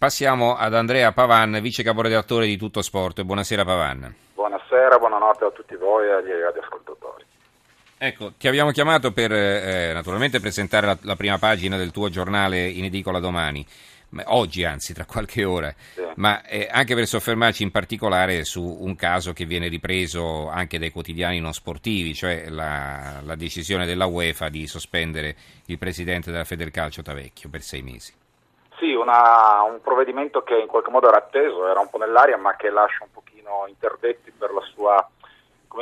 Passiamo ad Andrea Pavan, vice caporedattore di Tutto Sport. Buonasera Pavan. Buonasera, buonanotte a tutti voi e agli radioascoltatori. Ecco, ti abbiamo chiamato per eh, naturalmente presentare la, la, prima pagina del tuo giornale in edicola domani, oggi anzi, tra qualche ora, sì. ma eh, anche per soffermarci in particolare su un caso che viene ripreso anche dai quotidiani non sportivi, cioè la, la decisione della UEFA di sospendere il presidente della Federcalcio Tavecchio per sei mesi. Sì, una, un provvedimento che in qualche modo era atteso, era un po' nell'aria, ma che lascia un pochino interdetti per la sua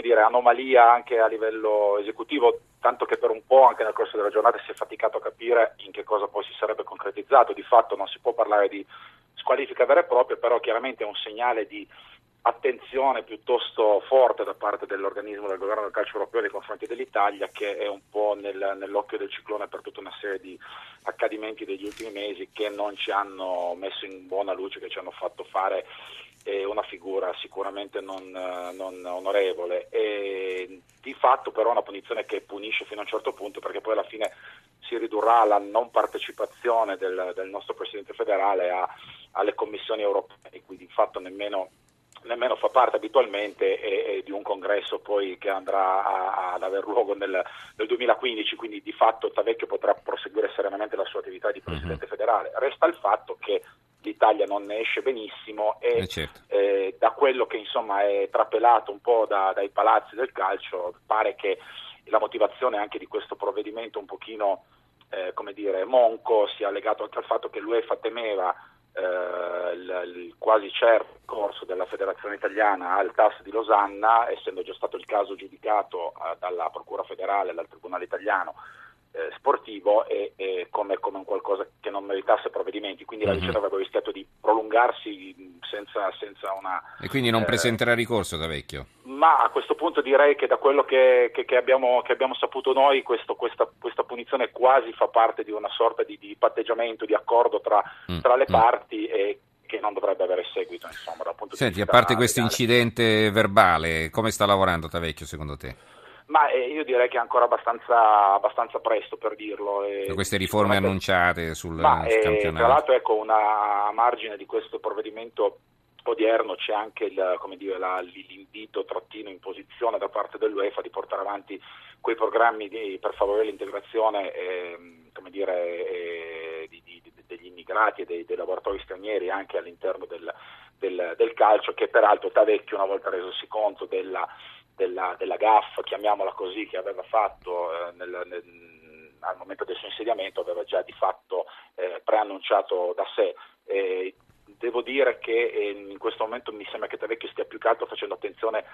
dire, anomalia anche a livello esecutivo, tanto che per un po' anche nel corso della giornata si è faticato a capire in che cosa poi si sarebbe concretizzato. Di fatto non si può parlare di squalifica vera e propria, però chiaramente è un segnale di attenzione piuttosto forte da parte dell'organismo del governo del calcio europeo nei confronti dell'Italia che è un po' nel, nell'occhio del ciclone per tutta una serie di accadimenti degli ultimi mesi che non ci hanno messo in buona luce, che ci hanno fatto fare eh, una figura sicuramente non, non onorevole. E di fatto però una punizione che punisce fino a un certo punto perché poi alla fine si ridurrà alla non partecipazione del, del nostro Presidente federale a, alle commissioni europee, di cui di fatto nemmeno nemmeno fa parte abitualmente e, e di un congresso poi che andrà a, ad aver luogo nel, nel, 2015, quindi di fatto Tavecchio potrà proseguire serenamente la sua attività di Presidente uh-huh. federale. Resta il fatto che l'Italia non ne esce benissimo e eh certo. eh, da quello che insomma è trapelato un po' da, dai palazzi del calcio pare che la motivazione anche di questo provvedimento un pochino eh, come dire, monco sia legato anche al fatto che l'UEFA temeva eh, il, il, quasi certo corso della Federazione Italiana al TAS di Losanna, essendo già stato il caso giudicato eh, dalla Procura federale dal Tribunale italiano eh, sportivo e, e come, come, un qualcosa che non meritasse provvedimenti, quindi mm-hmm. la mhm. vicenda avrebbe rischiato di prolungarsi senza, senza, una... E quindi non eh, presenterà ricorso da vecchio? Ma a questo punto direi che da quello che, che, che, abbiamo, che abbiamo, saputo noi questo, questa, questa, punizione quasi fa parte di una sorta di, di patteggiamento, di accordo tra, mm. tra le mm. parti e che non dovrebbe avere seguito insomma dal punto Senti, di vista a parte questo incidente verbale, come sta lavorando Tavecchio secondo te? Ma eh, io direi che è ancora abbastanza, abbastanza presto per dirlo. E queste riforme annunciate sul, ma, sul campionato. Tra l'altro, ecco, una, a margine di questo provvedimento odierno c'è anche il, dire, la, l'invito trattino in posizione da parte dell'UEFA di portare avanti quei programmi di, per favorire l'integrazione eh, dire, eh, di, di, degli immigrati e dei, dei, lavoratori stranieri anche all'interno del, del, del calcio che peraltro Tavecchio una volta resosi conto della della, della GAF, chiamiamola così, che aveva fatto eh, nel, nel, al momento del suo insediamento, aveva già di fatto eh, preannunciato da sé. Eh, devo dire che eh, in questo momento mi sembra che Tavecchio stia più che altro facendo attenzione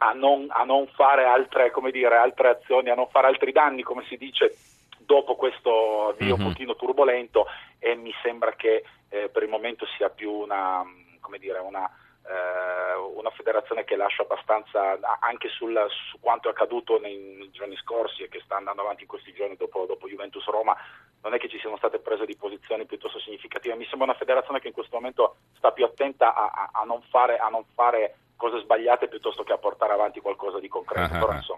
a non, a non fare altre, dire, altre, azioni, a non fare altri danni, come si dice, dopo questo avvio mm-hmm. un pochino turbolento e mi sembra che eh, per il momento sia più una, come dire, una eh, una federazione che lascia abbastanza anche sul, su quanto è accaduto nei, nei, giorni scorsi e che sta andando avanti in questi giorni dopo, dopo Juventus Roma non è che ci siano state prese di posizioni piuttosto significative mi sembra una federazione che in questo momento sta più attenta a, a, a, non, fare, a non, fare, cose sbagliate piuttosto che a portare avanti qualcosa di concreto uh-huh. però insomma è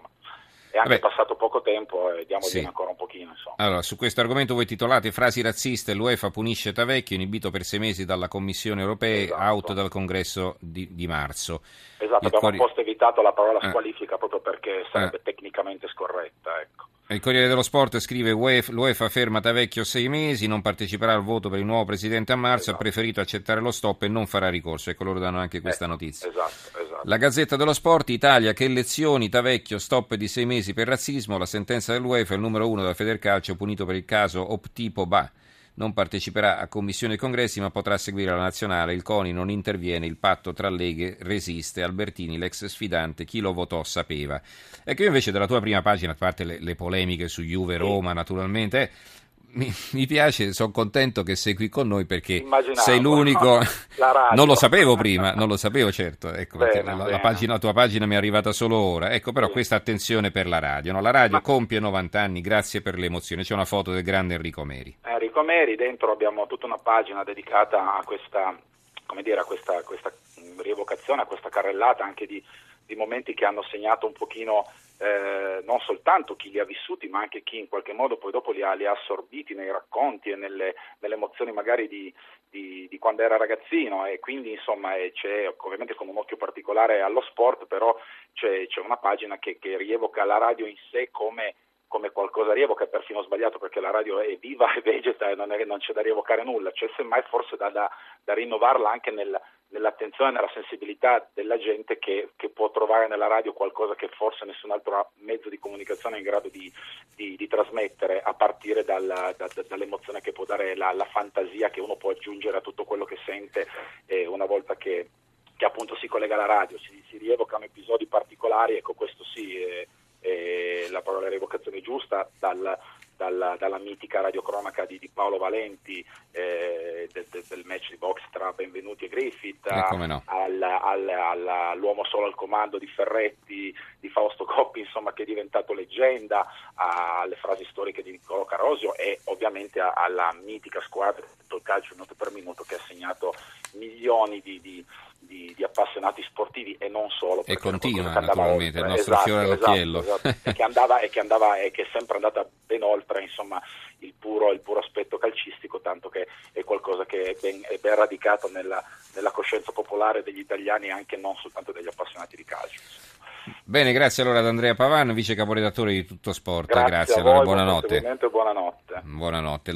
anche Vabbè. passato poco tempo e diamogli sì. ancora un pochino. Insomma. Allora, su questo argomento voi titolate frasi razziste, l'UEFA punisce Tavecchio, inibito per sei mesi dalla Commissione europea, esatto. out dal congresso di, di marzo. Esatto, abbiamo cori... posto evitato la parola eh. squalifica eh. proprio perché sarebbe eh. tecnicamente scorretta. Ecco. Il Corriere dello Sport scrive l'UEFA ferma Tavecchio sei mesi, non parteciperà al voto per il nuovo presidente a marzo, esatto. ha preferito accettare lo stop e non farà ricorso. Ecco, loro danno anche questa eh, notizia. Esatto. La Gazzetta dello Sport, Italia, che lezioni, Tavecchio, stop di sei mesi per razzismo, la sentenza dell'UEFA, il numero uno della Federcalcio punito per il caso Optipo Ba non parteciperà a commissioni e congressi ma potrà seguire la nazionale. Il CONI non interviene, il patto tra leghe resiste. Albertini, l'ex sfidante, chi lo votò sapeva. Ecco, io invece della tua prima pagina, a parte le, le polemiche su Juve Roma, naturalmente, eh, mi, mi, piace, sono contento che sei qui con noi perché Immaginavo. sei l'unico. non lo sapevo prima, non lo sapevo certo, ecco, bene, la, la, pagina, la, tua pagina mi è arrivata solo ora. Ecco, però sì. questa attenzione per la radio. No? La radio Ma... compie 90 anni, grazie per l'emozione. C'è una foto del grande Enrico Meri. Enrico Meri, dentro abbiamo tutta una pagina dedicata a questa, dire, a questa, questa rievocazione, a questa carrellata anche di, di momenti che hanno segnato un pochino eh, non soltanto chi li ha vissuti, ma anche chi in qualche modo poi dopo li ha, li ha assorbiti nei racconti e nelle, nelle emozioni magari di, di, di, quando era ragazzino. E quindi insomma c'è ovviamente con un occhio particolare allo sport, però c'è, c'è una pagina che, che rievoca la radio in sé come come qualcosa rievoca è perfino sbagliato perché la radio è viva e vegeta e non, è, non c'è da rievocare nulla, c'è semmai forse da, da, da rinnovarla anche nel, nell'attenzione e nella sensibilità della gente che, che, può trovare nella radio qualcosa che forse nessun altro mezzo di comunicazione è in grado di, di, di trasmettere a partire dalla, da, dall'emozione che può dare la, la, fantasia che uno può aggiungere a tutto quello che sente eh, una volta che, che, appunto si collega alla radio, si, si rievocano episodi particolari, ecco questo sì. Eh, eh, la parola rievocazione giusta dal, dalla, dalla, mitica radiocronaca di, di Paolo Valenti eh, del, del, match di box tra Benvenuti e Griffith eh, no. al, al, al, all'uomo solo al comando di Ferretti di Fausto Coppi insomma che è diventato leggenda alle frasi storiche di Niccolò Carosio e ovviamente alla mitica squadra del calcio minuto per minuto che ha segnato milioni di, di di, appassionati sportivi e non solo. E continua naturalmente, oltre. il nostro esatto, fiore all'occhiello. Esatto, esatto. e, che andava, e, che andava, e che è sempre andata ben oltre insomma, il, puro, il, puro, aspetto calcistico, tanto che è qualcosa che è ben, è ben radicato nella, nella, coscienza popolare degli italiani e anche non soltanto degli appassionati di calcio. Bene, grazie allora ad Andrea Pavan, vice caporedattore di Tutto Sport. Grazie, grazie. allora voi, buonanotte. buonanotte. Buonanotte.